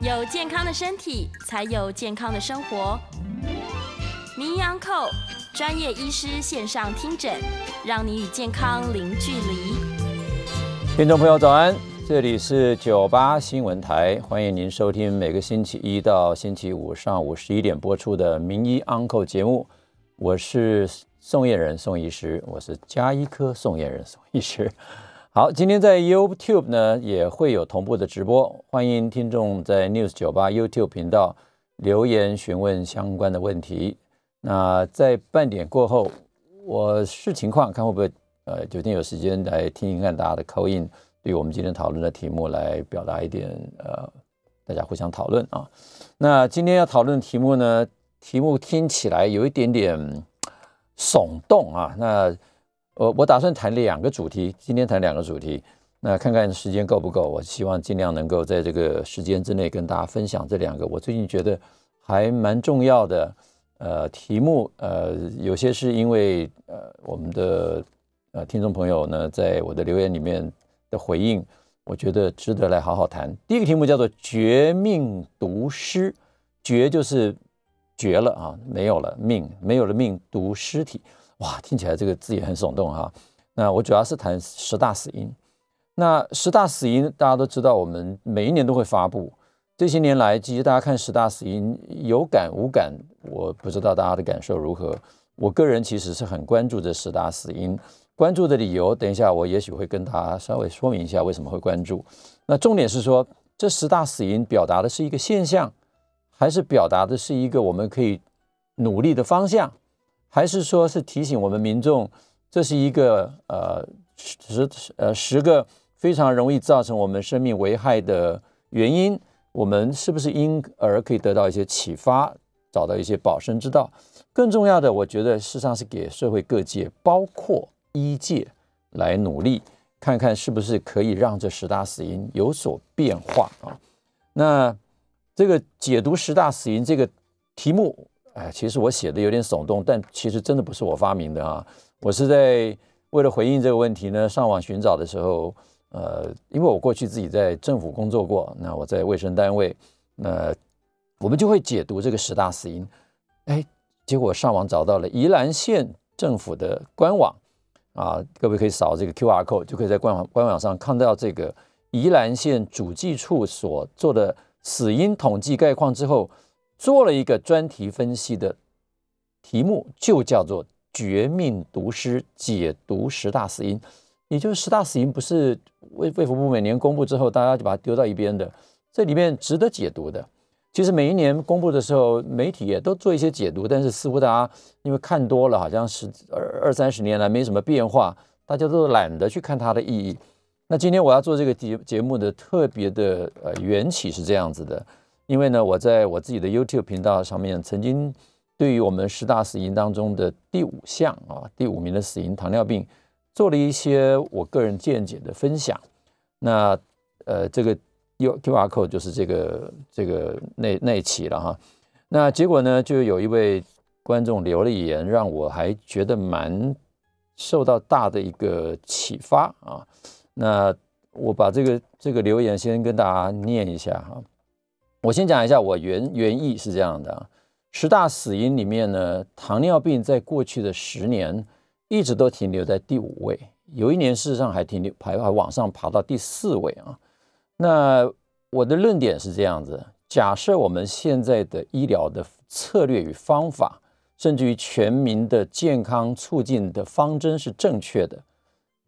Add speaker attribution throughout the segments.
Speaker 1: 有健康的身体，才有健康的生活。名医安扣专业医师线上听诊，让你与健康零距离。
Speaker 2: 听众朋友早安，这里是九八新闻台，欢迎您收听每个星期一到星期五上午十一点播出的名医安扣节目。我是宋燕人宋医师，我是加医科宋燕人宋医师。好，今天在 YouTube 呢也会有同步的直播，欢迎听众在 News 九八 YouTube 频道留言询问相关的问题。那在半点过后，我视情况看会不会呃，酒店有时间来听一看大家的口音，对我们今天讨论的题目来表达一点呃，大家互相讨论啊。那今天要讨论的题目呢，题目听起来有一点点耸动啊，那。我我打算谈两个主题，今天谈两个主题，那看看时间够不够。我希望尽量能够在这个时间之内跟大家分享这两个我最近觉得还蛮重要的呃题目。呃，有些是因为呃我们的呃听众朋友呢在我的留言里面的回应，我觉得值得来好好谈。第一个题目叫做“绝命毒尸”，绝就是绝了啊，没有了命，没有了命，毒尸体。哇，听起来这个字也很耸动哈。那我主要是谈十大死因。那十大死因大家都知道，我们每一年都会发布。这些年来，其实大家看十大死因有感无感，我不知道大家的感受如何。我个人其实是很关注这十大死因，关注的理由，等一下我也许会跟大家稍微说明一下为什么会关注。那重点是说，这十大死因表达的是一个现象，还是表达的是一个我们可以努力的方向？还是说是提醒我们民众，这是一个呃十呃十个非常容易造成我们生命危害的原因，我们是不是因而可以得到一些启发，找到一些保身之道？更重要的，我觉得事实上是给社会各界，包括医界来努力，看看是不是可以让这十大死因有所变化啊？那这个解读十大死因这个题目。哎，其实我写的有点耸动，但其实真的不是我发明的啊！我是在为了回应这个问题呢，上网寻找的时候，呃，因为我过去自己在政府工作过，那我在卫生单位，那我们就会解读这个十大死因。哎，结果上网找到了宜兰县政府的官网啊，各位可以扫这个 Q R code，就可以在官网官网上看到这个宜兰县主计处所做的死因统计概况之后。做了一个专题分析的题目，就叫做“绝命毒师解读十大死因”，也就是十大死因不是卫卫福部每年公布之后，大家就把它丢到一边的。这里面值得解读的，其实每一年公布的时候，媒体也都做一些解读，但是似乎大家因为看多了，好像是二二三十年来没什么变化，大家都懒得去看它的意义。那今天我要做这个节节目的特别的呃缘起是这样子的。因为呢，我在我自己的 YouTube 频道上面，曾经对于我们十大死因当中的第五项啊，第五名的死因糖尿病，做了一些我个人见解的分享。那呃，这个 U Q R code 就是这个这个那那一期了哈。那结果呢，就有一位观众留了言，让我还觉得蛮受到大的一个启发啊。那我把这个这个留言先跟大家念一下哈。我先讲一下，我原原意是这样的：十大死因里面呢，糖尿病在过去的十年一直都停留在第五位，有一年事实上还停留排还往上爬到第四位啊。那我的论点是这样子：假设我们现在的医疗的策略与方法，甚至于全民的健康促进的方针是正确的，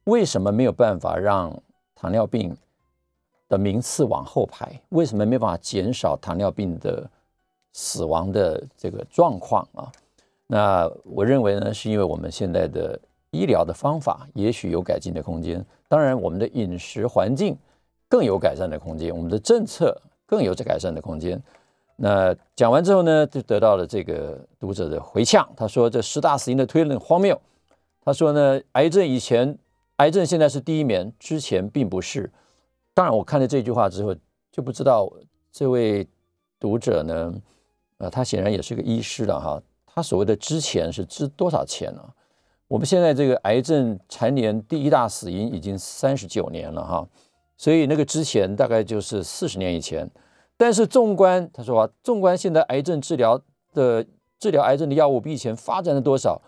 Speaker 2: 为什么没有办法让糖尿病？的名次往后排，为什么没办法减少糖尿病的死亡的这个状况啊？那我认为呢，是因为我们现在的医疗的方法也许有改进的空间，当然我们的饮食环境更有改善的空间，我们的政策更有这改善的空间。那讲完之后呢，就得到了这个读者的回呛，他说这十大死因的推论荒谬。他说呢，癌症以前，癌症现在是第一名，之前并不是。当然，我看了这句话之后，就不知道这位读者呢，呃，他显然也是个医师了哈。他所谓的之前是值多少钱呢？我们现在这个癌症蝉联第一大死因已经三十九年了哈，所以那个之前大概就是四十年以前。但是纵观他说啊，纵观现在癌症治疗的治疗癌症的药物比以前发展了多少，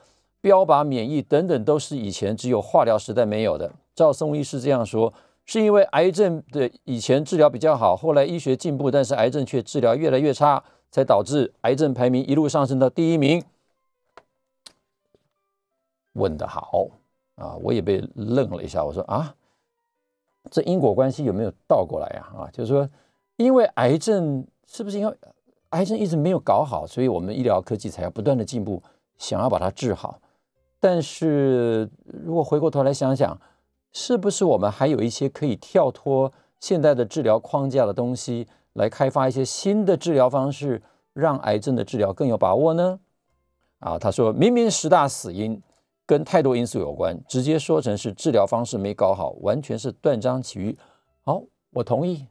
Speaker 2: 标靶、免疫等等都是以前只有化疗时代没有的。赵松医师这样说，是因为癌症的以前治疗比较好，后来医学进步，但是癌症却治疗越来越差，才导致癌症排名一路上升到第一名。问得好啊！我也被愣了一下。我说啊，这因果关系有没有倒过来啊？啊，就是说，因为癌症是不是因为癌症一直没有搞好，所以我们医疗科技才要不断的进步，想要把它治好。但是如果回过头来想想，是不是我们还有一些可以跳脱现在的治疗框架的东西，来开发一些新的治疗方式，让癌症的治疗更有把握呢？啊，他说明明十大死因。跟太多因素有关，直接说成是治疗方式没搞好，完全是断章取义。好，我同意，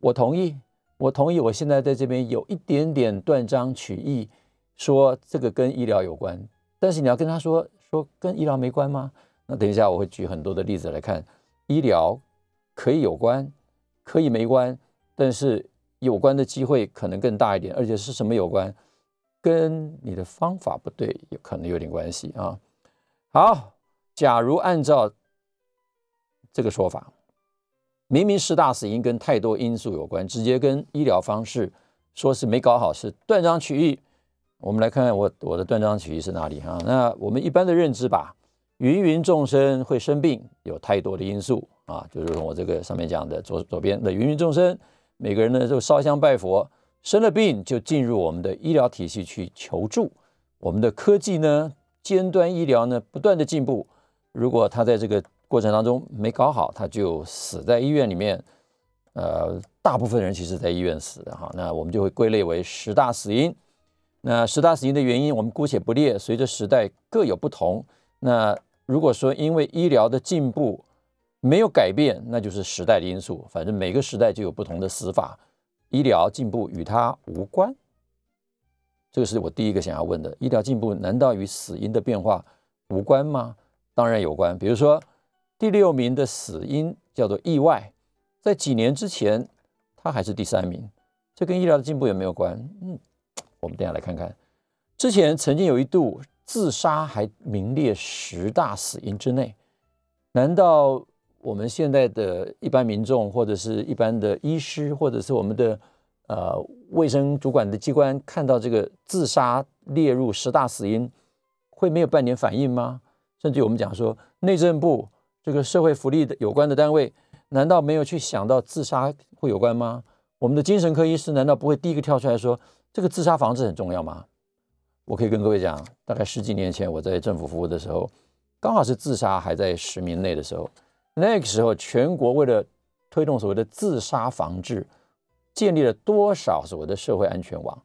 Speaker 2: 我同意，我同意。我现在在这边有一点点断章取义，说这个跟医疗有关。但是你要跟他说说跟医疗没关吗？那等一下我会举很多的例子来看，医疗可以有关，可以没关，但是有关的机会可能更大一点，而且是什么有关？跟你的方法不对，有可能有点关系啊。好，假如按照这个说法，明明十大死因跟太多因素有关，直接跟医疗方式说是没搞好，是断章取义。我们来看看我我的断章取义是哪里哈？那我们一般的认知吧，芸芸众生会生病，有太多的因素啊，就是我这个上面讲的左左边的芸芸众生，每个人呢都烧香拜佛，生了病就进入我们的医疗体系去求助，我们的科技呢？尖端医疗呢不断的进步，如果他在这个过程当中没搞好，他就死在医院里面。呃，大部分人其实在医院死的哈，那我们就会归类为十大死因。那十大死因的原因我们姑且不列，随着时代各有不同。那如果说因为医疗的进步没有改变，那就是时代的因素。反正每个时代就有不同的死法，医疗进步与它无关。这个是我第一个想要问的：医疗进步难道与死因的变化无关吗？当然有关。比如说，第六名的死因叫做意外，在几年之前，它还是第三名，这跟医疗的进步有没有关？嗯，我们等下来看看。之前曾经有一度自杀还名列十大死因之内，难道我们现在的一般民众，或者是一般的医师，或者是我们的？呃，卫生主管的机关看到这个自杀列入十大死因，会没有半点反应吗？甚至我们讲说，内政部这个社会福利的有关的单位，难道没有去想到自杀会有关吗？我们的精神科医师难道不会第一个跳出来说，这个自杀防治很重要吗？我可以跟各位讲，大概十几年前我在政府服务的时候，刚好是自杀还在十名内的时候，那个时候全国为了推动所谓的自杀防治。建立了多少所谓的社会安全网，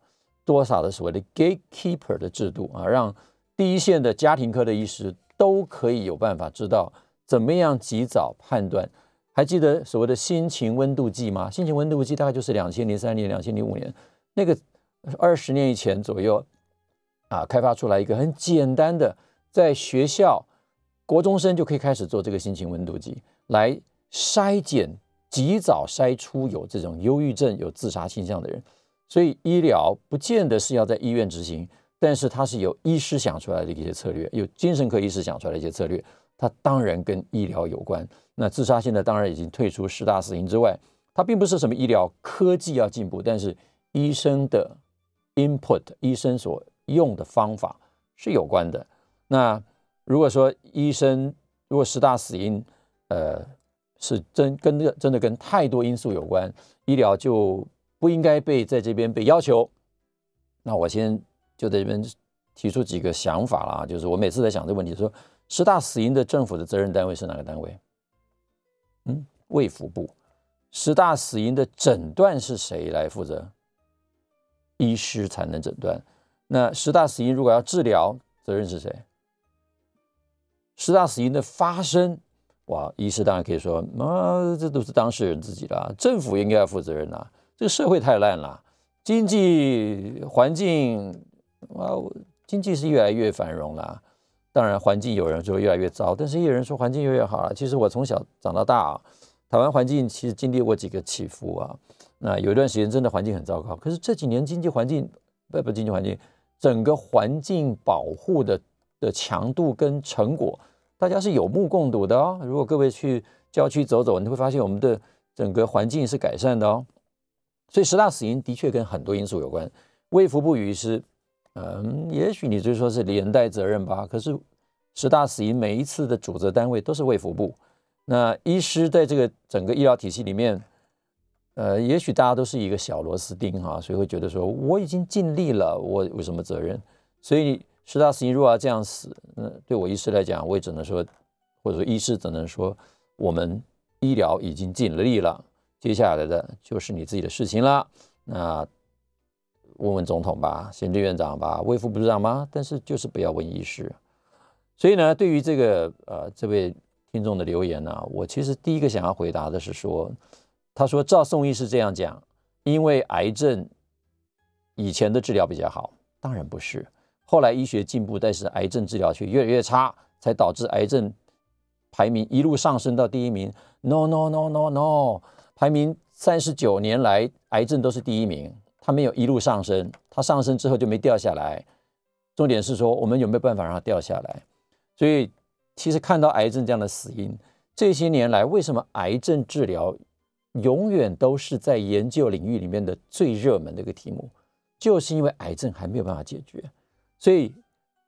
Speaker 2: 多少的所谓的 gatekeeper 的制度啊，让第一线的家庭科的医师都可以有办法知道怎么样及早判断。还记得所谓的心情温度计吗？心情温度计大概就是两千零三年、两千零五年那个二十年以前左右啊，开发出来一个很简单的，在学校国中生就可以开始做这个心情温度计来筛检。及早筛出有这种忧郁症、有自杀倾向的人，所以医疗不见得是要在医院执行，但是它是由医师想出来的一些策略，有精神科医师想出来的一些策略，它当然跟医疗有关。那自杀现在当然已经退出十大死因之外，它并不是什么医疗科技要进步，但是医生的 input，医生所用的方法是有关的。那如果说医生如果十大死因，呃。是真跟这真的跟太多因素有关，医疗就不应该被在这边被要求。那我先就在这边提出几个想法啦，就是我每次在想这个问题，说十大死因的政府的责任单位是哪个单位？嗯，卫福部。十大死因的诊断是谁来负责？医师才能诊断。那十大死因如果要治疗，责任是谁？十大死因的发生。哇，医师当然可以说，啊，这都是当事人自己啦，政府应该要负责任呐。这个社会太烂了，经济环境啊，经济是越来越繁荣了。当然，环境有人说越来越糟，但是也有人说环境越来越好了。其实我从小长到大啊，台湾环境其实经历过几个起伏啊。那有一段时间真的环境很糟糕，可是这几年经济环境，不不，经济环境，整个环境保护的的强度跟成果，大家是有目共睹的哦。如果各位去郊区走走，你会发现我们的整个环境是改善的哦。所以十大死因的确跟很多因素有关，卫福部于是，嗯，也许你就说是连带责任吧。可是十大死因每一次的主责单位都是卫福部，那医师在这个整个医疗体系里面。呃，也许大家都是一个小螺丝钉哈，所以会觉得说我已经尽力了，我有什么责任？所以十大死因如果要这样死，那对我医师来讲，我也只能说，或者说医师只能说，我们医疗已经尽力了，接下来的就是你自己的事情了。那问问总统吧，行政院长吧，卫副部长吗？但是就是不要问医师。所以呢，对于这个呃这位听众的留言呢，我其实第一个想要回答的是说。他说：“赵宋医师这样讲，因为癌症以前的治疗比较好，当然不是。后来医学进步，但是癌症治疗却越来越差，才导致癌症排名一路上升到第一名。No no no no no，排名三十九年来癌症都是第一名，它没有一路上升，它上升之后就没掉下来。重点是说，我们有没有办法让它掉下来？所以，其实看到癌症这样的死因，这些年来为什么癌症治疗？”永远都是在研究领域里面的最热门的一个题目，就是因为癌症还没有办法解决，所以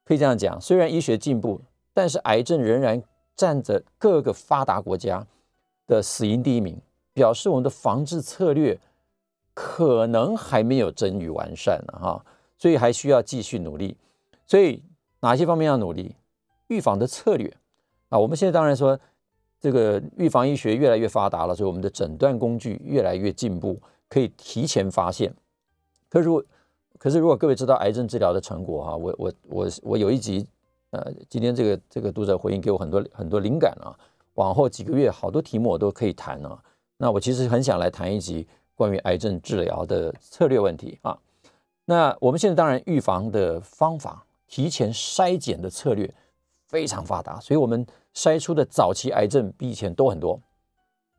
Speaker 2: 可以这样讲：虽然医学进步，但是癌症仍然占着各个发达国家的死因第一名，表示我们的防治策略可能还没有臻于完善呢，哈，所以还需要继续努力。所以哪些方面要努力？预防的策略啊，我们现在当然说。这个预防医学越来越发达了，所以我们的诊断工具越来越进步，可以提前发现。可是如果，可是如果各位知道癌症治疗的成果哈，我我我我有一集，呃，今天这个这个读者回应给我很多很多灵感啊，往后几个月好多题目我都可以谈啊。那我其实很想来谈一集关于癌症治疗的策略问题啊。那我们现在当然预防的方法，提前筛检的策略非常发达，所以我们。筛出的早期癌症比以前多很多。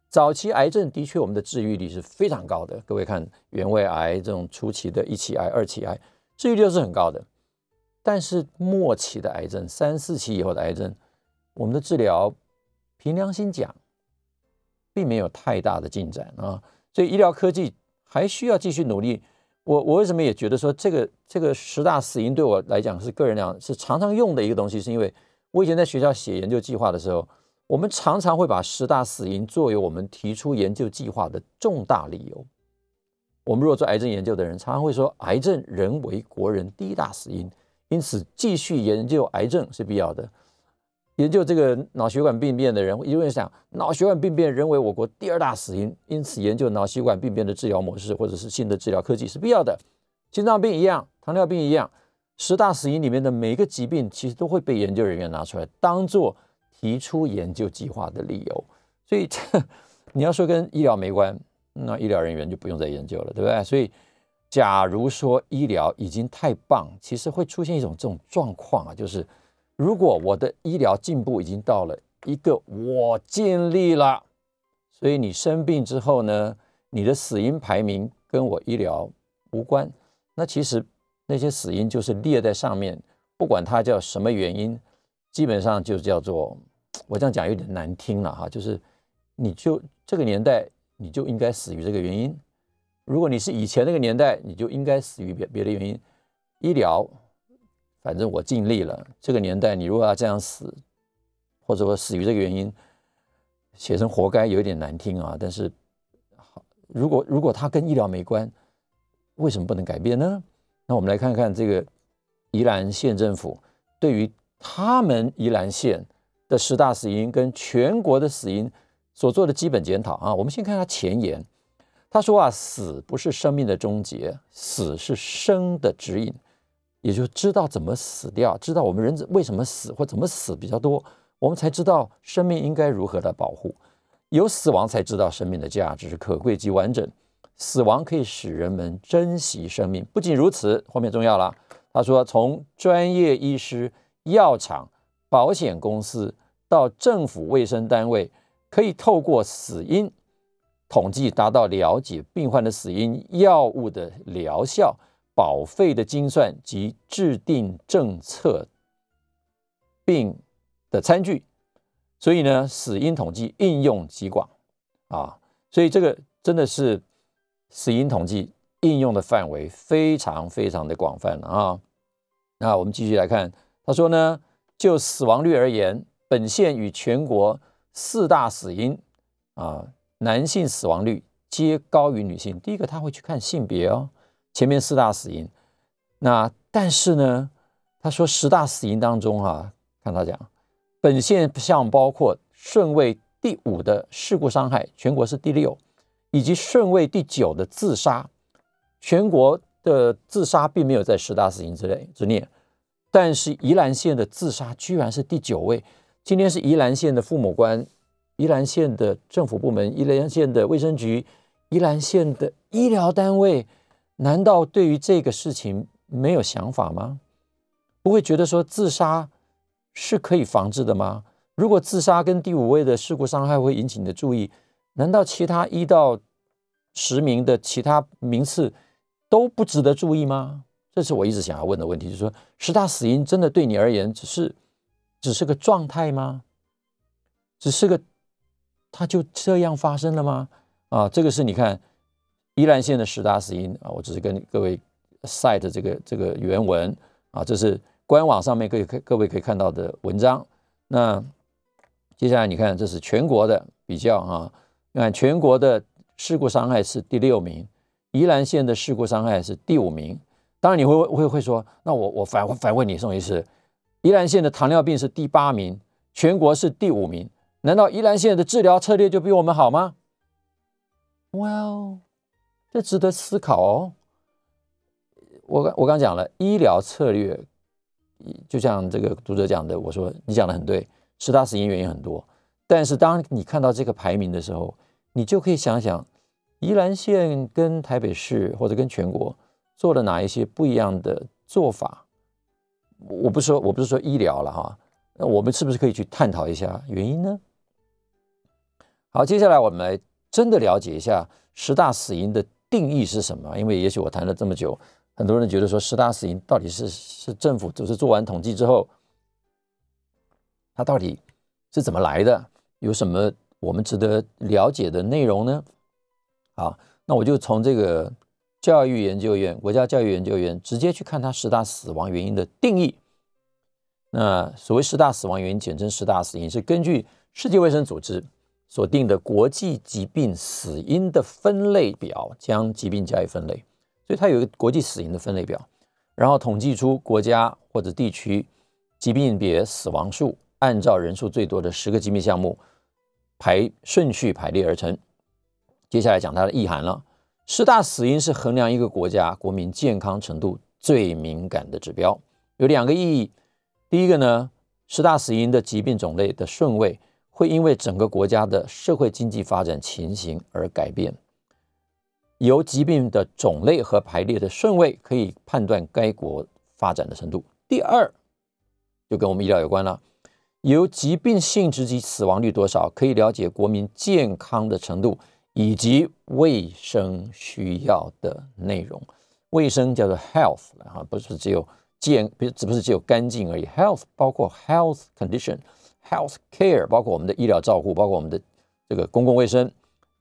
Speaker 2: 早期癌症的确，我们的治愈率是非常高的。各位看，原位癌这种初期的一期癌、二期癌，治愈率是很高的。但是末期的癌症，三四期以后的癌症，我们的治疗，凭良心讲，并没有太大的进展啊。所以医疗科技还需要继续努力。我我为什么也觉得说，这个这个十大死因对我来讲是个人量是常常用的一个东西，是因为。我以前在学校写研究计划的时候，我们常常会把十大死因作为我们提出研究计划的重大理由。我们如果做癌症研究的人，常常会说，癌症人为国人第一大死因，因此继续研究癌症是必要的。研究这个脑血管病变的人，一定会想脑血管病变人为我国第二大死因，因此研究脑血管病变的治疗模式或者是新的治疗科技是必要的。心脏病一样，糖尿病一样。十大死因里面的每一个疾病，其实都会被研究人员拿出来当做提出研究计划的理由。所以这，你要说跟医疗没关，那医疗人员就不用再研究了，对不对？所以，假如说医疗已经太棒，其实会出现一种这种状况啊，就是如果我的医疗进步已经到了一个我尽力了，所以你生病之后呢，你的死因排名跟我医疗无关，那其实。那些死因就是列在上面，不管它叫什么原因，基本上就叫做我这样讲有点难听了哈，就是你就这个年代你就应该死于这个原因。如果你是以前那个年代，你就应该死于别别的原因。医疗，反正我尽力了。这个年代你如果要这样死，或者说死于这个原因，写成活该有点难听啊。但是好，如果如果它跟医疗没关，为什么不能改变呢？那我们来看看这个宜兰县政府对于他们宜兰县的十大死因跟全国的死因所做的基本检讨啊。我们先看他前言，他说啊，死不是生命的终结，死是生的指引，也就知道怎么死掉，知道我们人为什么死或怎么死比较多，我们才知道生命应该如何的保护。有死亡才知道生命的价值可贵及完整。死亡可以使人们珍惜生命。不仅如此，后面重要了。他说，从专业医师、药厂、保险公司到政府卫生单位，可以透过死因统计达到了解病患的死因、药物的疗效、保费的精算及制定政策病的餐具。所以呢，死因统计应用极广啊，所以这个真的是死因统计应用的范围非常非常的广泛了啊。那我们继续来看，他说呢，就死亡率而言，本县与全国四大死因啊，男性死亡率皆高于女性。第一个他会去看性别哦，前面四大死因，那但是呢，他说十大死因当中哈，看他讲。本现项包括顺位第五的事故伤害，全国是第六，以及顺位第九的自杀，全国的自杀并没有在十大死因之内之列，但是宜兰县的自杀居然是第九位。今天是宜兰县的父母官、宜兰县的政府部门、宜兰县的卫生局、宜兰县的医疗单位，难道对于这个事情没有想法吗？不会觉得说自杀？是可以防治的吗？如果自杀跟第五位的事故伤害会引起你的注意，难道其他一到十名的其他名次都不值得注意吗？这是我一直想要问的问题，就是说十大死因真的对你而言只是只是个状态吗？只是个它就这样发生了吗？啊，这个是你看宜兰县的十大死因啊，我只是跟各位 cite 这个这个原文啊，这是。官网上面可以各各位可以看到的文章，那接下来你看这是全国的比较啊，你看全国的事故伤害是第六名，宜兰县的事故伤害是第五名。当然你会会会说，那我我反反问你宋医师，宜兰县的糖尿病是第八名，全国是第五名，难道宜兰县的治疗策略就比我们好吗？Well，这值得思考哦。我刚我刚讲了医疗策略。就像这个读者讲的，我说你讲的很对，十大死因原因很多，但是当你看到这个排名的时候，你就可以想想，宜兰县跟台北市或者跟全国做了哪一些不一样的做法。我不说，我不是说医疗了哈，那我们是不是可以去探讨一下原因呢？好，接下来我们来真的了解一下十大死因的定义是什么，因为也许我谈了这么久。很多人觉得说十大死因到底是是政府就是做完统计之后，它到底是怎么来的？有什么我们值得了解的内容呢？好，那我就从这个教育研究院国家教育研究院直接去看它十大死亡原因的定义。那所谓十大死亡原因，简称十大死因，是根据世界卫生组织所定的国际疾病死因的分类表，将疾病加以分类。所以它有一个国际死因的分类表，然后统计出国家或者地区疾病别死亡数，按照人数最多的十个疾病项目排顺序排列而成。接下来讲它的意涵了。十大死因是衡量一个国家国民健康程度最敏感的指标，有两个意义。第一个呢，十大死因的疾病种类的顺位会因为整个国家的社会经济发展情形而改变。由疾病的种类和排列的顺位可以判断该国发展的程度。第二，就跟我们医疗有关了。由疾病性质及死亡率多少，可以了解国民健康的程度以及卫生需要的内容。卫生叫做 health，啊，不是只有健，不是只不是只有干净而已。health 包括 health condition，health care 包括我们的医疗照护，包括我们的这个公共卫生。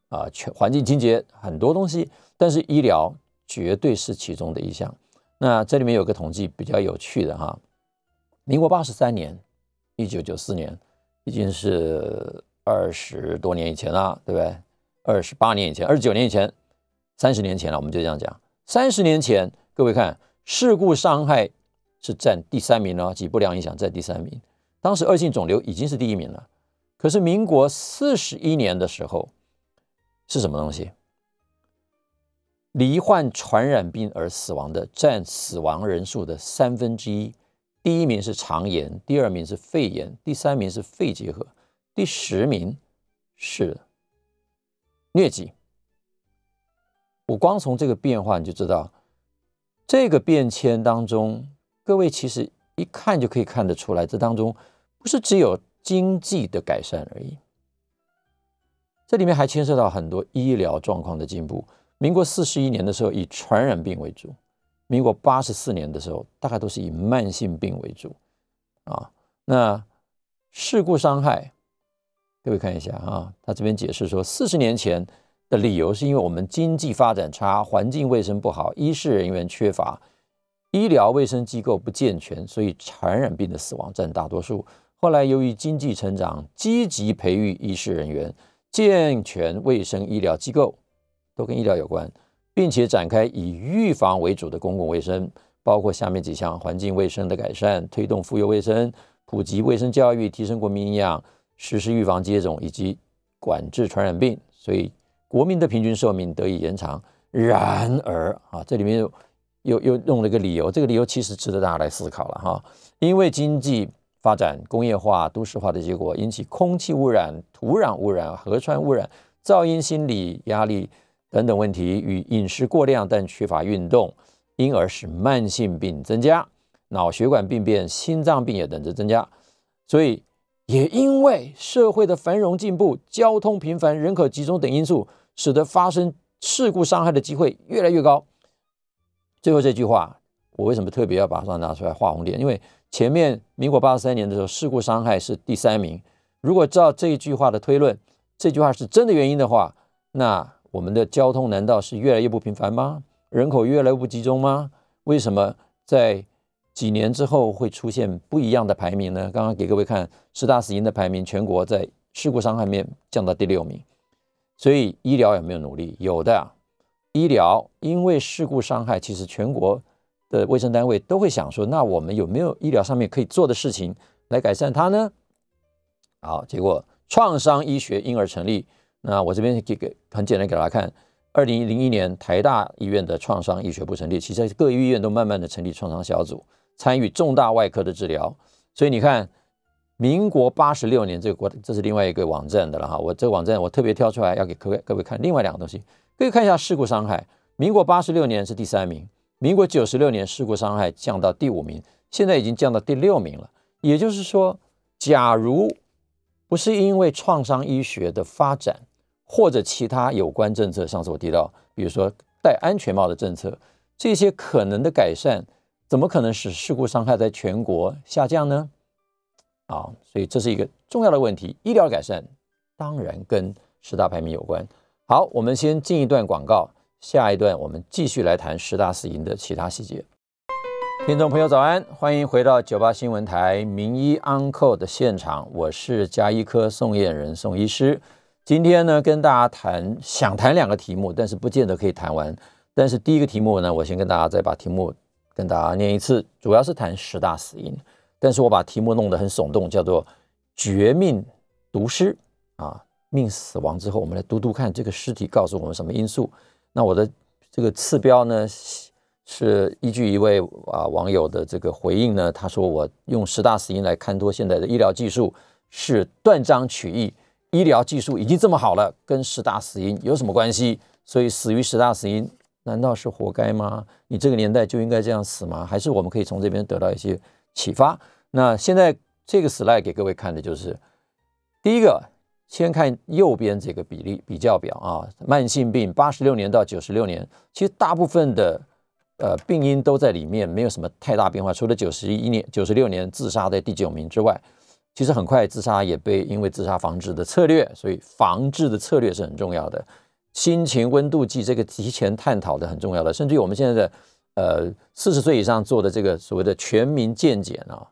Speaker 2: 啊，全环境清洁很多东西，但是医疗绝对是其中的一项。那这里面有个统计比较有趣的哈，民国八十三年，一九九四年，已经是二十多年以前了，对不对？二十八年以前，二十九年以前，三十年前了，我们就这样讲。三十年前，各位看，事故伤害是占第三名了，及不良影响在第三名。当时恶性肿瘤已经是第一名了，可是民国四十一年的时候。是什么东西？罹患传染病而死亡的占死亡人数的三分之一。第一名是肠炎，第二名是肺炎，第三名是肺结核，第十名是疟疾。我光从这个变化你就知道，这个变迁当中，各位其实一看就可以看得出来，这当中不是只有经济的改善而已。这里面还牵涉到很多医疗状况的进步。民国四十一年的时候以传染病为主，民国八十四年的时候大概都是以慢性病为主啊。那事故伤害，各位看一下啊，他这边解释说，四十年前的理由是因为我们经济发展差，环境卫生不好，医师人员缺乏，医疗卫生机构不健全，所以传染病的死亡占大多数。后来由于经济成长，积极培育医师人员。健全卫生医疗机构都跟医疗有关，并且展开以预防为主的公共卫生，包括下面几项：环境卫生的改善，推动妇幼卫生，普及卫生教育，提升国民营养，实施预防接种以及管制传染病，所以国民的平均寿命得以延长。然而啊，这里面又又又用了一个理由，这个理由其实值得大家来思考了哈，因为经济。发展工业化、都市化的结果，引起空气污染、土壤污染、河川污染、噪音、心理压力等等问题，与饮食过量但缺乏运动，因而使慢性病增加，脑血管病变、心脏病也等着增加。所以，也因为社会的繁荣进步、交通频繁、人口集中等因素，使得发生事故伤害的机会越来越高。最后这句话，我为什么特别要把它拿出来画红点？因为。前面民国八十三年的时候，事故伤害是第三名。如果照这一句话的推论，这句话是真的原因的话，那我们的交通难道是越来越不频繁吗？人口越来越不集中吗？为什么在几年之后会出现不一样的排名呢？刚刚给各位看十大死因的排名，全国在事故伤害面降到第六名。所以医疗有没有努力？有的。医疗因为事故伤害，其实全国。的卫生单位都会想说，那我们有没有医疗上面可以做的事情来改善它呢？好，结果创伤医学因而成立。那我这边给给很简单给大家看，二零零一年台大医院的创伤医学部成立，其实各医院都慢慢的成立创伤小组，参与重大外科的治疗。所以你看，民国八十六年这个国，这是另外一个网站的了哈。我这个网站我特别挑出来要给各位各位看另外两个东西，可以看一下事故伤害。民国八十六年是第三名。民国九十六年，事故伤害降到第五名，现在已经降到第六名了。也就是说，假如不是因为创伤医学的发展，或者其他有关政策，上次我提到，比如说戴安全帽的政策，这些可能的改善，怎么可能使事故伤害在全国下降呢？啊，所以这是一个重要的问题。医疗改善当然跟十大排名有关。好，我们先进一段广告。下一段我们继续来谈十大死因的其他细节。听众朋友早安，欢迎回到九八新闻台名医 Uncle 的现场，我是加医科宋燕人宋医师。今天呢，跟大家谈，想谈两个题目，但是不见得可以谈完。但是第一个题目呢，我先跟大家再把题目跟大家念一次，主要是谈十大死因，但是我把题目弄得很耸动，叫做绝命毒尸啊，命死亡之后，我们来读读看这个尸体告诉我们什么因素。那我的这个次标呢，是依据一位啊网友的这个回应呢，他说我用十大死因来看多现在的医疗技术是断章取义，医疗技术已经这么好了，跟十大死因有什么关系？所以死于十大死因难道是活该吗？你这个年代就应该这样死吗？还是我们可以从这边得到一些启发？那现在这个 slide 给各位看的就是第一个。先看右边这个比例比较表啊，慢性病八十六年到九十六年，其实大部分的呃病因都在里面，没有什么太大变化。除了九十一年、九十六年自杀在第九名之外，其实很快自杀也被因为自杀防治的策略，所以防治的策略是很重要的。心情温度计这个提前探讨的很重要的，甚至于我们现在的呃四十岁以上做的这个所谓的全民健检啊，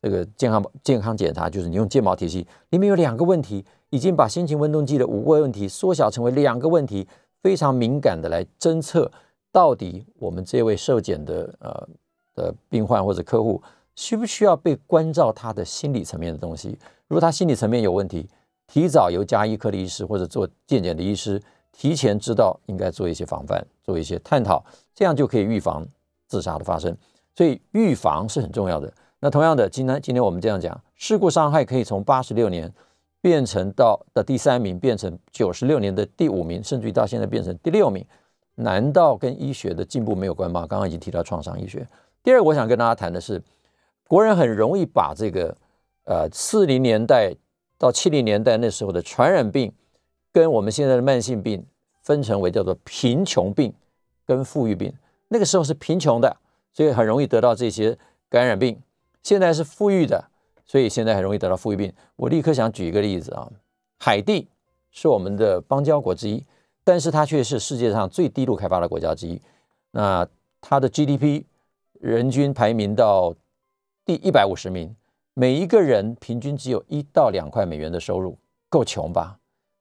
Speaker 2: 这个健康健康检查，就是你用健保体系里面有两个问题。已经把心情温度计的五个问题缩小成为两个问题，非常敏感的来侦测到底我们这位受检的呃的病患或者客户需不需要被关照他的心理层面的东西。如果他心理层面有问题，提早由加医科的医师或者做健检的医师提前知道应该做一些防范，做一些探讨，这样就可以预防自杀的发生。所以预防是很重要的。那同样的，今天今天我们这样讲，事故伤害可以从八十六年。变成到的第三名，变成九十六年的第五名，甚至于到现在变成第六名，难道跟医学的进步没有关吗？刚刚已经提到创伤医学。第二，我想跟大家谈的是，国人很容易把这个呃四零年代到七零年代那时候的传染病跟我们现在的慢性病分成为叫做贫穷病跟富裕病。那个时候是贫穷的，所以很容易得到这些感染病；现在是富裕的，所以现在很容易得到富裕病。我立刻想举一个例子啊，海地是我们的邦交国之一，但是它却是世界上最低度开发的国家之一。那它的 GDP 人均排名到第一百五十名，每一个人平均只有一到两块美元的收入，够穷吧？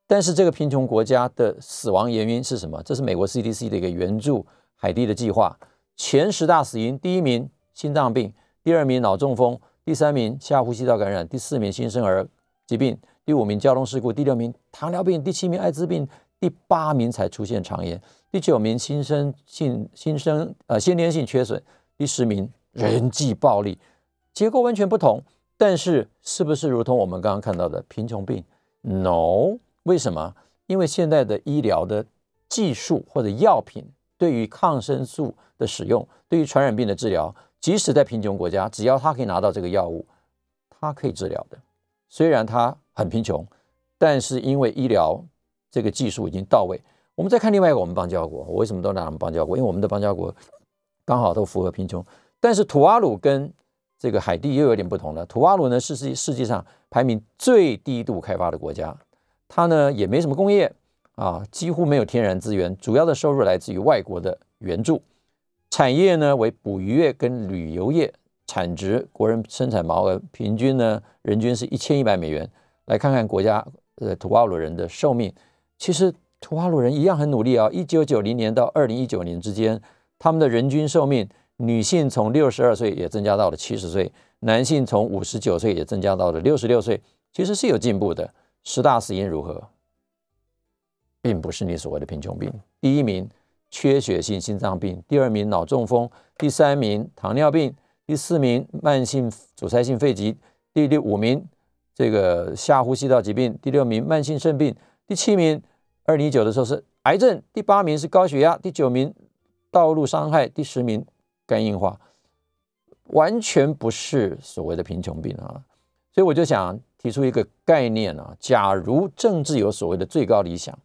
Speaker 2: 但是这个贫穷国家的死亡原因是什么？这是美国 CDC 的一个援助。海地的计划前十大死因：第一名心脏病，第二名脑中风，第三名下呼吸道感染，第四名新生儿疾病，第五名交通事故，第六名糖尿病，第七名艾滋病，第八名才出现肠炎，第九名新生性新生呃先天性缺损，第十名人际暴力，结构完全不同。但是是不是如同我们刚刚看到的贫穷病？No，为什么？因为现在的医疗的技术或者药品。对于抗生素的使用，对于传染病的治疗，即使在贫穷国家，只要他可以拿到这个药物，他可以治疗的。虽然他很贫穷，但是因为医疗这个技术已经到位。我们再看另外一个我们邦交国，我为什么都拿我们邦交国？因为我们的邦交国刚好都符合贫穷。但是土阿鲁跟这个海地又有点不同了。土瓦鲁呢是世世界上排名最低度开发的国家，它呢也没什么工业。啊，几乎没有天然资源，主要的收入来自于外国的援助。产业呢为捕鱼业跟旅游业，产值国人生产毛额平均呢人均是一千一百美元。来看看国家呃土瓦鲁人的寿命，其实土瓦鲁人一样很努力啊。一九九零年到二零一九年之间，他们的人均寿命，女性从六十二岁也增加到了七十岁，男性从五十九岁也增加到了六十六岁，其实是有进步的。十大死因如何？并不是你所谓的贫穷病。第一名缺血性心脏病，第二名脑中风，第三名糖尿病，第四名慢性阻塞性肺疾，第第五名这个下呼吸道疾病，第六名慢性肾病，第七名二零一九的时候是癌症，第八名是高血压，第九名道路伤害，第十名肝硬化，完全不是所谓的贫穷病啊。所以我就想提出一个概念啊，假如政治有所谓的最高理想。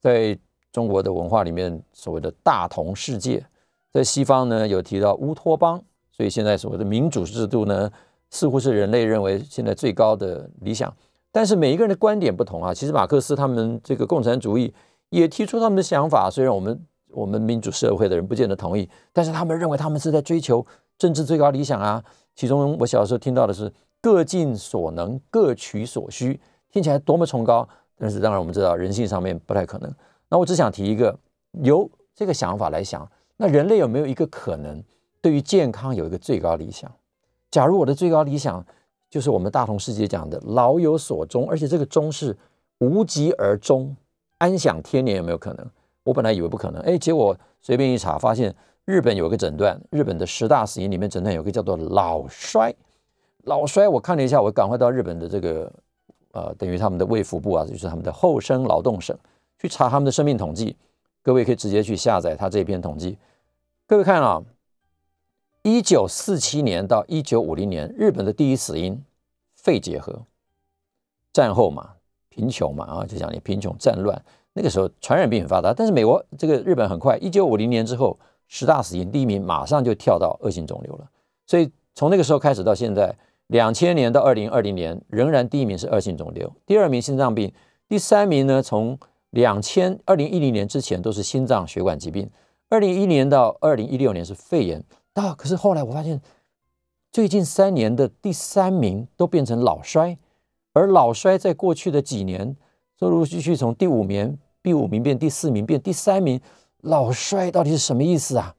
Speaker 2: 在中国的文化里面，所谓的大同世界，在西方呢有提到乌托邦，所以现在所谓的民主制度呢，似乎是人类认为现在最高的理想。但是每一个人的观点不同啊，其实马克思他们这个共产主义也提出他们的想法，虽然我们我们民主社会的人不见得同意，但是他们认为他们是在追求政治最高理想啊。其中我小时候听到的是各尽所能，各取所需，听起来多么崇高。但是当然，我们知道人性上面不太可能。那我只想提一个，由这个想法来想，那人类有没有一个可能，对于健康有一个最高理想？假如我的最高理想就是我们大同世界讲的老有所终，而且这个终是无疾而终，安享天年，有没有可能？我本来以为不可能，哎，结果随便一查，发现日本有个诊断，日本的十大死因里面诊断有个叫做老衰。老衰，我看了一下，我赶快到日本的这个。呃，等于他们的卫福部啊，就是他们的后生劳动省去查他们的生命统计，各位可以直接去下载他这篇统计。各位看啊，一九四七年到一九五零年，日本的第一死因肺结核。战后嘛，贫穷嘛啊，就讲你贫穷战乱，那个时候传染病很发达。但是美国这个日本很快，一九五零年之后，十大死因第一名马上就跳到恶性肿瘤了。所以从那个时候开始到现在。两千年到二零二零年，仍然第一名是恶性肿瘤，第二名心脏病，第三名呢？从两千二零一零年之前都是心脏血管疾病，二零一年到二零一六年是肺炎。啊，可是后来我发现，最近三年的第三名都变成老衰，而老衰在过去的几年，陆陆续续从第五名、第五名变第四名，变第三名。老衰到底是什么意思啊？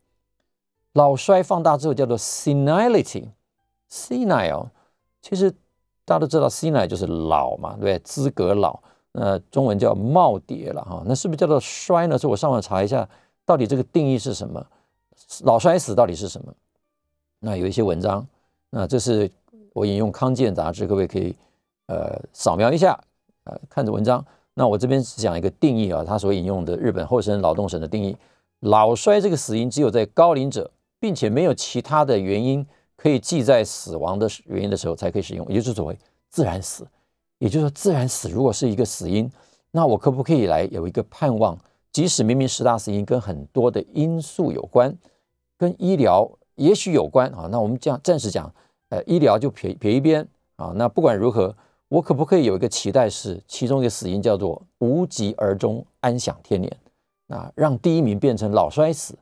Speaker 2: 老衰放大之后叫做 senility，senile。其实大家都知道，senile 就是老嘛，对不对？资格老，呃，中文叫耄耋了哈。那是不是叫做衰呢？所以我上网查一下，到底这个定义是什么？老衰死到底是什么？那有一些文章，那这是我引用《康健》杂志，各位可以呃扫描一下，呃看着文章。那我这边只讲一个定义啊，他所引用的日本厚生劳动省的定义：老衰这个死因只有在高龄者，并且没有其他的原因。可以记在死亡的原因的时候才可以使用，也就是所谓自然死。也就是说，自然死如果是一个死因，那我可不可以来有一个盼望？即使明明十大死因跟很多的因素有关，跟医疗也许有关啊，那我们这样暂时讲，呃，医疗就撇撇一边啊。那不管如何，我可不可以有一个期待，是其中一个死因叫做无疾而终，安享天年？那让第一名变成老衰死，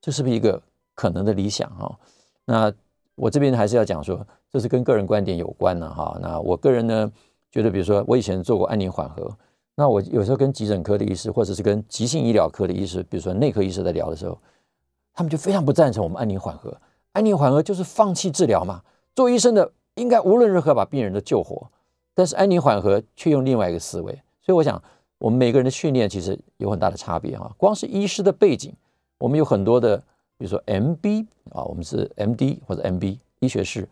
Speaker 2: 这是不是一个可能的理想啊？那我这边还是要讲说，这是跟个人观点有关的哈。那我个人呢，觉得比如说我以前做过安宁缓和。那我有时候跟急诊科的医师，或者是跟急性医疗科的医师，比如说内科医师在聊的时候，他们就非常不赞成我们安宁缓和。安宁缓和就是放弃治疗嘛。做医生的应该无论如何把病人的救活，但是安宁缓和却用另外一个思维。所以我想，我们每个人的训练其实有很大的差别啊。光是医师的背景，我们有很多的，比如说 MB 啊，我们是 MD 或者 MB 医学士。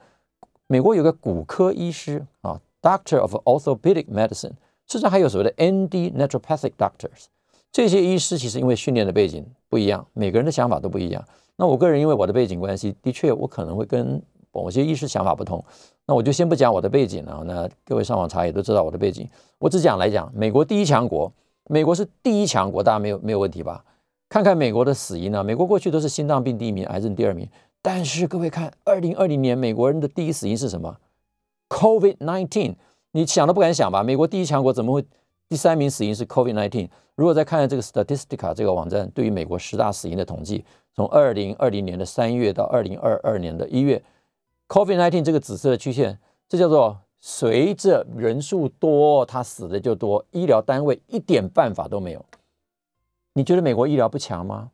Speaker 2: 美国有个骨科医师啊，Doctor of Orthopedic Medicine。甚至还有所谓的 ND Naturopathic Doctors，这些医师其实因为训练的背景不一样，每个人的想法都不一样。那我个人因为我的背景关系，的确我可能会跟某些医师想法不同。那我就先不讲我的背景了。那各位上网查也都知道我的背景。我只讲来讲，美国第一强国，美国是第一强国，大家没有没有问题吧？看看美国的死因啊，美国过去都是心脏病第一名，癌症第二名。但是各位看，二零二零年美国人的第一死因是什么？Covid nineteen。你想都不敢想吧？美国第一强国怎么会第三名死因是 COVID nineteen？如果再看看这个 Statistica 这个网站对于美国十大死因的统计，从二零二零年的三月到二零二二年的一月，COVID-19 这个紫色的曲线，这叫做随着人数多，它死的就多，医疗单位一点办法都没有。你觉得美国医疗不强吗？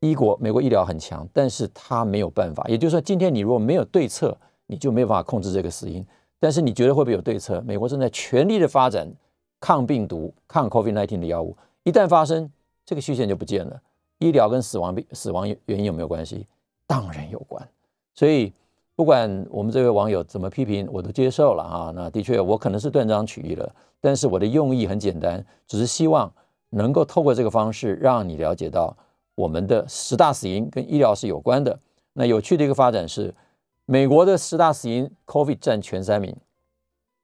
Speaker 2: 医国美国医疗很强，但是它没有办法。也就是说，今天你如果没有对策，你就没有办法控制这个死因。但是你觉得会不会有对策？美国正在全力的发展抗病毒、抗 COVID-19 的药物，一旦发生，这个曲线就不见了。医疗跟死亡病、死亡原因有没有关系？当然有关。所以不管我们这位网友怎么批评，我都接受了哈。那的确，我可能是断章取义了，但是我的用意很简单，只是希望能够透过这个方式，让你了解到我们的十大死因跟医疗是有关的。那有趣的一个发展是。美国的十大死因，COVID 占前三名，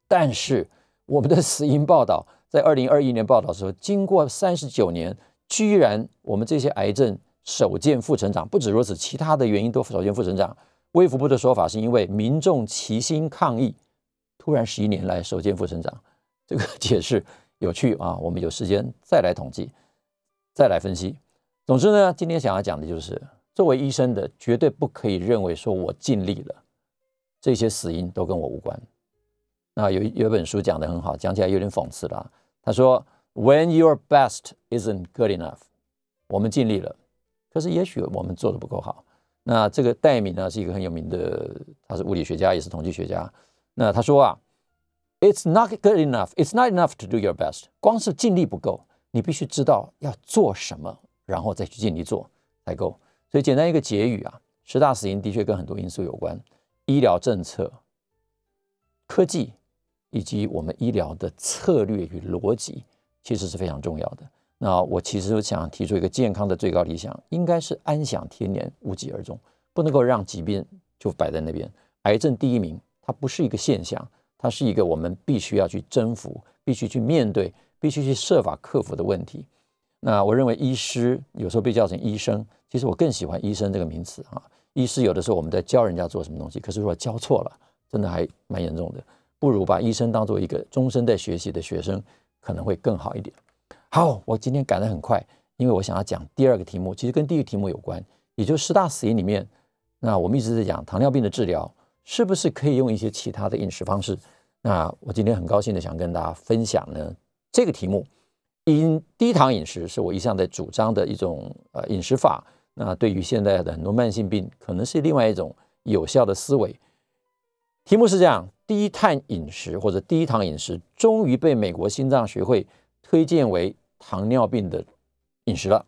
Speaker 2: 但是我们的死因报道在二零二一年报道的时候，经过三十九年，居然我们这些癌症首见负成长。不止如此，其他的原因都首见负成长。卫福部的说法是因为民众齐心抗疫，突然十一年来首见负成长。这个解释有趣啊，我们有时间再来统计，再来分析。总之呢，今天想要讲的就是。作为医生的，绝对不可以认为说我尽力了，这些死因都跟我无关。那有有本书讲的很好，讲起来有点讽刺了。他说：“When your best isn't good enough，我们尽力了，可是也许我们做的不够好。”那这个戴敏呢，是一个很有名的，他是物理学家，也是统计学家。那他说啊：“It's not good enough. It's not enough to do your best。光是尽力不够，你必须知道要做什么，然后再去尽力做才够。”所以简单一个结语啊，十大死因的确跟很多因素有关，医疗政策、科技以及我们医疗的策略与逻辑，其实是非常重要的。那我其实想提出一个健康的最高理想，应该是安享天年，无疾而终，不能够让疾病就摆在那边。癌症第一名，它不是一个现象，它是一个我们必须要去征服、必须去面对、必须去设法克服的问题。那我认为医师有时候被叫成医生。其实我更喜欢医生这个名词啊，医师有的时候我们在教人家做什么东西，可是如果教错了，真的还蛮严重的。不如把医生当做一个终身在学习的学生，可能会更好一点。好，我今天赶得很快，因为我想要讲第二个题目，其实跟第一个题目有关，也就是十大死因里面。那我们一直在讲糖尿病的治疗，是不是可以用一些其他的饮食方式？那我今天很高兴的想跟大家分享呢这个题目，因低糖饮食是我一向在主张的一种呃饮食法。那对于现在的很多慢性病，可能是另外一种有效的思维。题目是这样：低碳饮食或者低糖饮食，终于被美国心脏学会推荐为糖尿病的饮食了。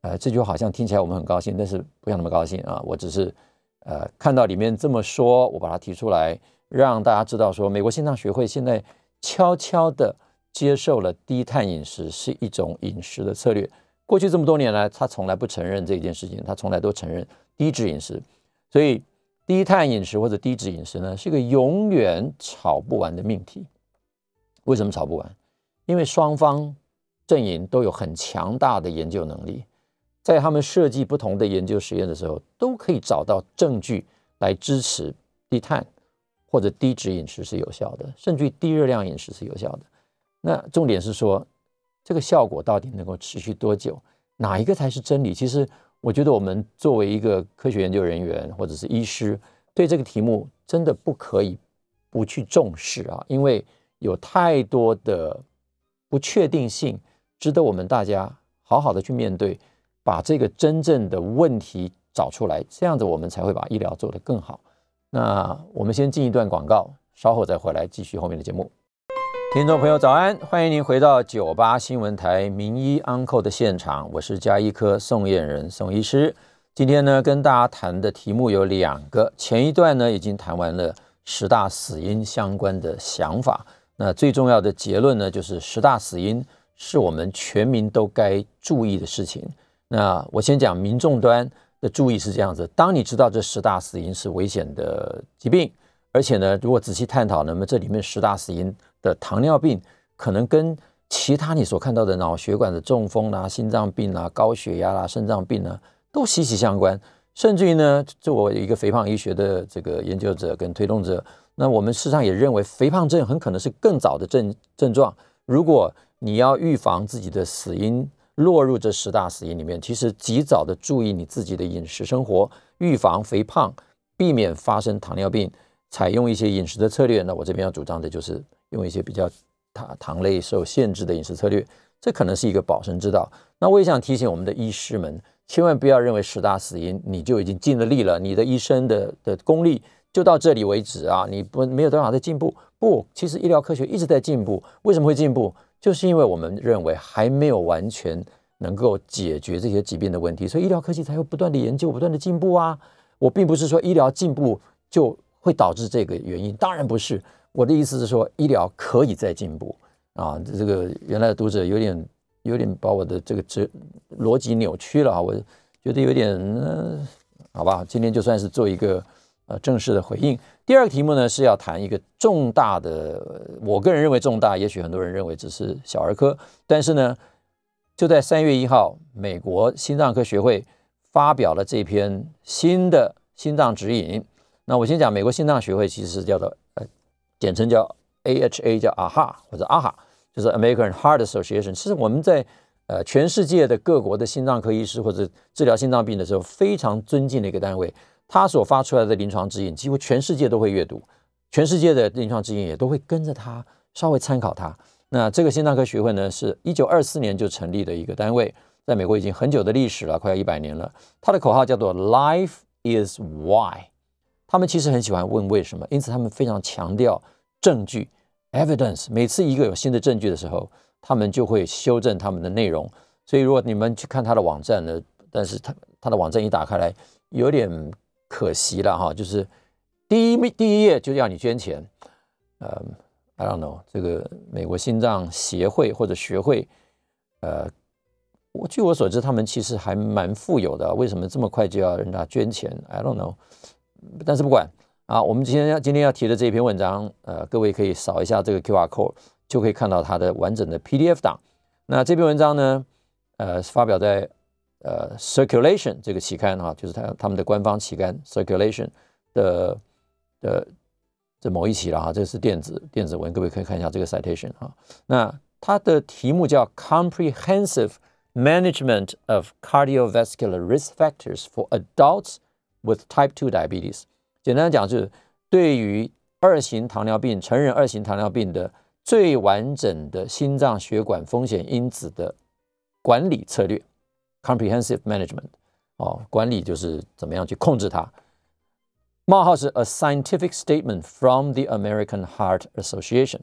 Speaker 2: 呃，这句话好像听起来我们很高兴，但是不要那么高兴啊！我只是呃看到里面这么说，我把它提出来，让大家知道说，美国心脏学会现在悄悄的接受了低碳饮食是一种饮食的策略。过去这么多年来，他从来不承认这件事情，他从来都承认低脂饮食，所以低碳饮食或者低脂饮食呢，是一个永远吵不完的命题。为什么吵不完？因为双方阵营都有很强大的研究能力，在他们设计不同的研究实验的时候，都可以找到证据来支持低碳或者低脂饮食是有效的，甚至于低热量饮食是有效的。那重点是说，这个效果到底能够持续多久？哪一个才是真理？其实，我觉得我们作为一个科学研究人员或者是医师，对这个题目真的不可以不去重视啊，因为有太多的。不确定性值得我们大家好好的去面对，把这个真正的问题找出来，这样子我们才会把医疗做得更好。那我们先进一段广告，稍后再回来继续后面的节目。听众朋友早安，欢迎您回到九八新闻台名医 Uncle 的现场，我是加医科宋燕人宋医师。今天呢，跟大家谈的题目有两个，前一段呢已经谈完了十大死因相关的想法。那最重要的结论呢，就是十大死因是我们全民都该注意的事情。那我先讲民众端的注意是这样子：当你知道这十大死因是危险的疾病，而且呢，如果仔细探讨，那么这里面十大死因的糖尿病，可能跟其他你所看到的脑血管的中风啦、心脏病啦、高血压啦、肾脏病呢，都息息相关。甚至于呢，作为一个肥胖医学的这个研究者跟推动者。那我们事实上也认为，肥胖症很可能是更早的症症状。如果你要预防自己的死因落入这十大死因里面，其实及早的注意你自己的饮食生活，预防肥胖，避免发生糖尿病，采用一些饮食的策略。那我这边要主张的就是用一些比较糖糖类受限制的饮食策略，这可能是一个保身之道。那我也想提醒我们的医师们，千万不要认为十大死因你就已经尽了力了，你的医生的的功力。就到这里为止啊！你不没有多少的进步。不，其实医疗科学一直在进步。为什么会进步？就是因为我们认为还没有完全能够解决这些疾病的问题，所以医疗科技才会不断的研究、不断的进步啊！我并不是说医疗进步就会导致这个原因，当然不是。我的意思是说，医疗可以再进步啊！这个原来的读者有点有点把我的这个这逻辑扭曲了啊！我觉得有点嗯，好吧，今天就算是做一个。呃，正式的回应。第二个题目呢，是要谈一个重大的，我个人认为重大，也许很多人认为只是小儿科。但是呢，就在三月一号，美国心脏科学会发表了这篇新的心脏指引。那我先讲，美国心脏学会其实叫做呃，简称叫 AHA，叫 AHA 或者 AHA，就是 American Heart Association。其实我们在呃全世界的各国的心脏科医师或者治疗心脏病的时候，非常尊敬的一个单位。他所发出来的临床指引，几乎全世界都会阅读，全世界的临床指引也都会跟着他稍微参考他。那这个心脏科学会呢，是一九二四年就成立的一个单位，在美国已经很久的历史了，快要一百年了。它的口号叫做 “Life is Why”。他们其实很喜欢问为什么，因此他们非常强调证据 （evidence）。每次一个有新的证据的时候，他们就会修正他们的内容。所以如果你们去看他的网站呢，但是他他的网站一打开来，有点。可惜了哈，就是第一第一页就要你捐钱，呃，I don't know，这个美国心脏协会或者学会，呃，我据我所知，他们其实还蛮富有的，为什么这么快就要人家捐钱？I don't know，但是不管啊，我们今天要今天要提的这一篇文章，呃，各位可以扫一下这个 QR code，就可以看到它的完整的 PDF 档。那这篇文章呢，呃，发表在。呃，Circulation 这个期刊哈，就是他他们的官方期刊 Circulation 的的这某一期了哈，这是电子电子文，各位可以看一下这个 citation 哈。那它的题目叫 Comprehensive Management of Cardiovascular Risk Factors for Adults with Type 2 Diabetes。简单讲就是对于二型糖尿病成人二型糖尿病的最完整的心脏血管风险因子的管理策略。Comprehensive management，哦，管理就是怎么样去控制它。冒号是 a scientific statement from the American Heart Association。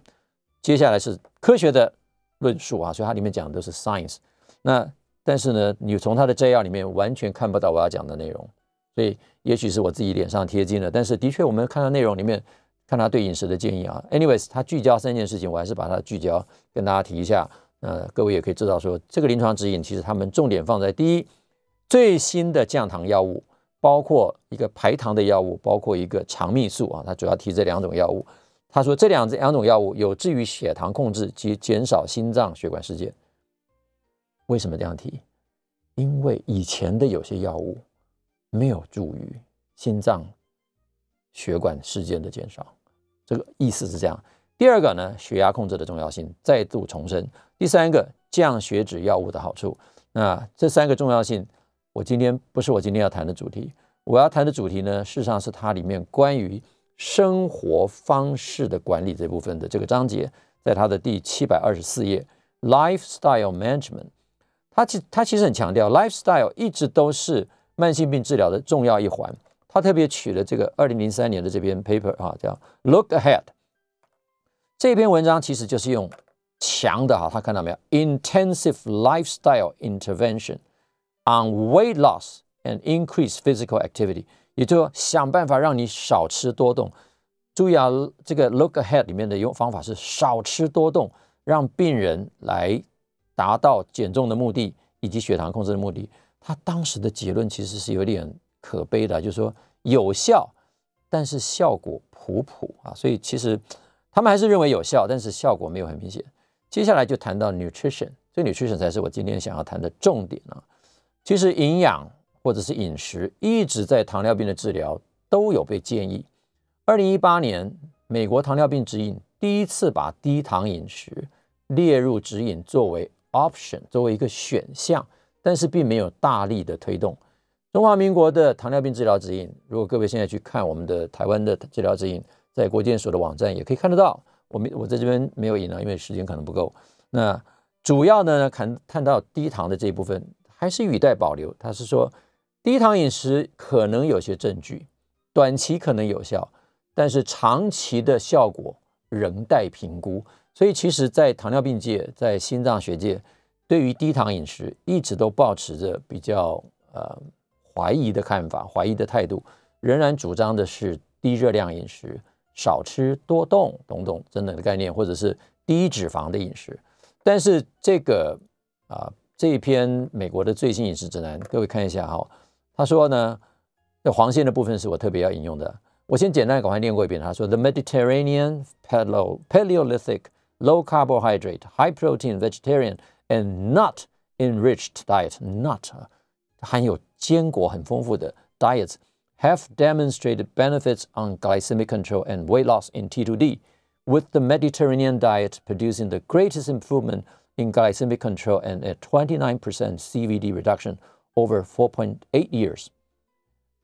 Speaker 2: 接下来是科学的论述啊，所以它里面讲的都是 science。那但是呢，你从它的摘要里面完全看不到我要讲的内容，所以也许是我自己脸上贴金了。但是的确，我们看到内容里面，看他对饮食的建议啊。Anyways，他聚焦三件事情，我还是把它聚焦跟大家提一下。呃，各位也可以知道说，这个临床指引其实他们重点放在第一，最新的降糖药物，包括一个排糖的药物，包括一个肠泌素啊，它主要提这两种药物，他说这两这两种药物有助于血糖控制及减少心脏血管事件。为什么这样提？因为以前的有些药物没有助于心脏血管事件的减少，这个意思是这样。第二个呢，血压控制的重要性再度重申。第三个，降血脂药物的好处。那这三个重要性，我今天不是我今天要谈的主题。我要谈的主题呢，事实上是它里面关于生活方式的管理这部分的这个章节，在它的第七百二十四页，lifestyle management。它其它其实很强调，lifestyle 一直都是慢性病治疗的重要一环。他特别取了这个二零零三年的这篇 paper 啊，叫 Look Ahead。这篇文章其实就是用强的哈，他看到没有？Intensive lifestyle intervention on weight loss and increase physical activity，也就想办法让你少吃多动。注意啊，这个 Look Ahead 里面的用方法是少吃多动，让病人来达到减重的目的以及血糖控制的目的。他当时的结论其实是有点。可悲的，就是说有效，但是效果普普啊，所以其实他们还是认为有效，但是效果没有很明显。接下来就谈到 nutrition，这 nutrition 才是我今天想要谈的重点啊。其实营养或者是饮食一直在糖尿病的治疗都有被建议。二零一八年，美国糖尿病指引第一次把低糖饮食列入指引作为 option，作为一个选项，但是并没有大力的推动。中华民国的糖尿病治疗指引，如果各位现在去看我们的台湾的治疗指引，在国健所的网站也可以看得到。我们我在这边没有引啊，因为时间可能不够。那主要呢，看看到低糖的这一部分还是语带保留。他是说，低糖饮食可能有些证据，短期可能有效，但是长期的效果仍待评估。所以，其实，在糖尿病界，在心脏学界，对于低糖饮食一直都保持着比较呃。怀疑的看法，怀疑的态度，仍然主张的是低热量饮食，少吃多动，等等等等的概念，或者是低脂肪的饮食。但是这个啊，这一篇美国的最新饮食指南，各位看一下哈，他说呢，这黄线的部分是我特别要引用的。我先简单赶快念过一遍。他说，The Mediterranean Paleo Paleolithic Low Carbohydrate High Protein Vegetarian and Nut Enriched Diet，Nut 含有坚果很丰富的 diets have demonstrated benefits on glycemic control and weight loss in T2D, with the Mediterranean diet producing the greatest improvement in glycemic control and a 29% CVD reduction over 4.8 years.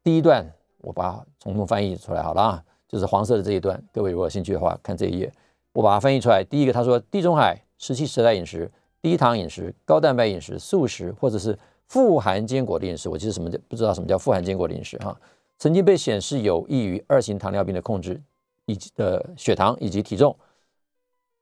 Speaker 2: 第一段我把从中翻译出来好了啊，就是黄色的这一段。各位如果有兴趣的话，看这一页，我把它翻译出来。第一个，他说地中海石器时代饮食、低糖饮食、高蛋白饮食、素食，或者是富含坚果的饮食，我其实什么叫不知道什么叫富含坚果的饮食哈， 曾经被显示有益于二型糖尿病的控制以及的血糖以及体重。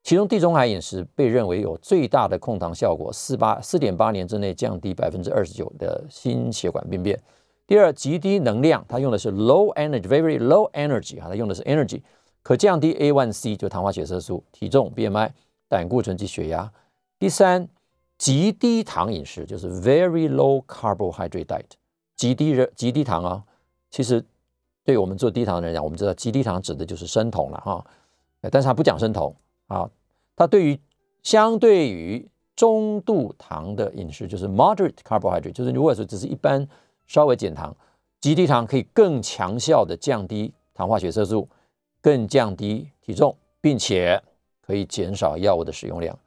Speaker 2: 其中地中海饮食被认为有最大的控糖效果，四八四点八年之内降低百分之二十九的心血管病变。第二，极低能量，它用的是 low energy，very low energy 啊，它用的是 energy，可降低 A1C 就糖化血色素、体重、BMI、胆固醇及血压。第三。极低糖饮食就是 very low carbohydrate diet，极低热极低糖啊。其实对我们做低糖的人讲，我们知道极低糖指的就是生酮了哈。但是它不讲生酮啊，它对于相对于中度糖的饮食就是 moderate carbohydrate，就是如果说只是一般稍微减糖，极低糖可以更强效的降低糖化血色素，更降低体重，并且可以减少药物的使用量。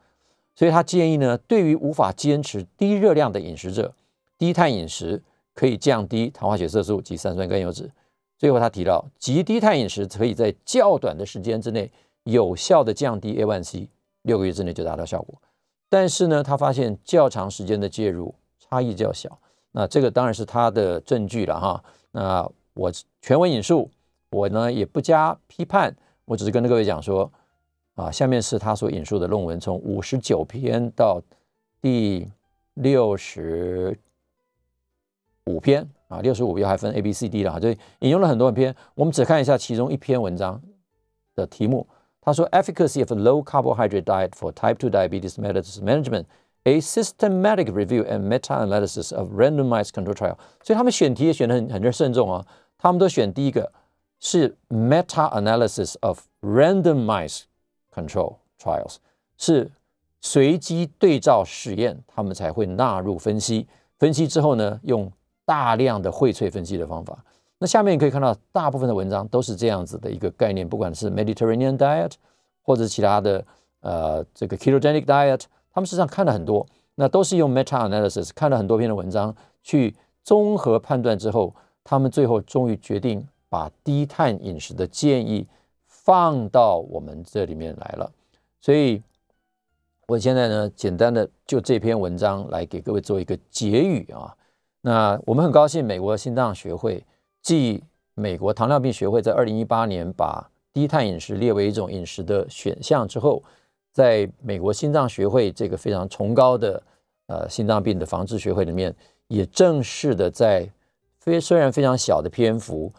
Speaker 2: 所以他建议呢，对于无法坚持低热量的饮食者，低碳饮食可以降低糖化血色素及三酸甘油脂。最后他提到，极低碳饮食可以在较短的时间之内有效的降低 A1C，六个月之内就达到效果。但是呢，他发现较长时间的介入差异较小。那这个当然是他的证据了哈。那我全文引述，我呢也不加批判，我只是跟各位讲说。啊，下面是他所引述的论文，从五十九篇到第六十五篇啊，六十五篇还分 A、B、C、D 了，就引用了很多篇。我们只看一下其中一篇文章的题目。他说：“Efficacy of a low carbohydrate diet for type two diabetes methods management: a systematic review and meta-analysis of randomized control trial。”所以他们选题也选的很很慎重啊，他们都选第一个是 meta analysis of randomized control trials，是随机对照试验，他们才会纳入分析。分析之后呢，用大量的荟萃分析的方法。那下面你可以看到，大部分的文章都是这样子的一个概念，不管是 Mediterranean diet 或者其他的呃这个 ketogenic diet，他们实际上看了很多，那都是用 meta analysis 看了很多篇的文章去综合判断之后，他们最后终于决定把低碳饮食的建议放到我们这里面来了。所以。我现在呢，简单的就这篇文章来给各位做一个结语啊。那我们很高兴，美国心脏学会继美国糖尿病学会在二零一八年把低碳饮食列为一种饮食的选项之后，在美国心脏学会这个非常崇高的呃心脏病的防治学会里面，也正式的在非虽然非常小的篇幅，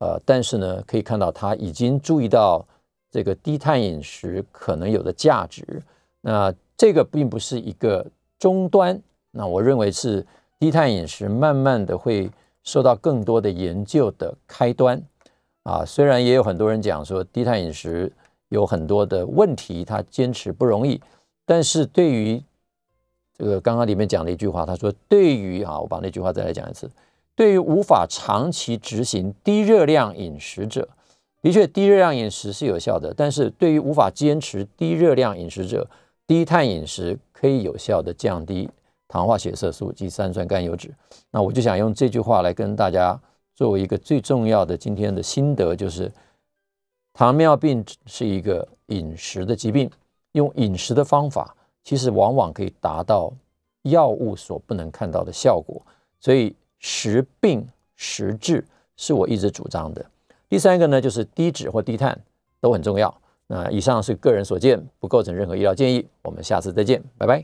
Speaker 2: 呃，但是呢，可以看到他已经注意到这个低碳饮食可能有的价值。那这个并不是一个终端，那我认为是低碳饮食慢慢的会受到更多的研究的开端啊。虽然也有很多人讲说低碳饮食有很多的问题，他坚持不容易，但是对于这个刚刚里面讲的一句话，他说对于啊，我把那句话再来讲一次，对于无法长期执行低热量饮食者，的确低热量饮食是有效的，但是对于无法坚持低热量饮食者，低碳饮食可以有效的降低糖化血色素及三酸甘油脂。那我就想用这句话来跟大家作为一个最重要的今天的心得，就是糖尿病是一个饮食的疾病，用饮食的方法其实往往可以达到药物所不能看到的效果。所以食病食治是我一直主张的。第三个呢，就是低脂或低碳都很重要。那以上是个人所见，不构成任何医疗建议。我们下次再见，拜拜。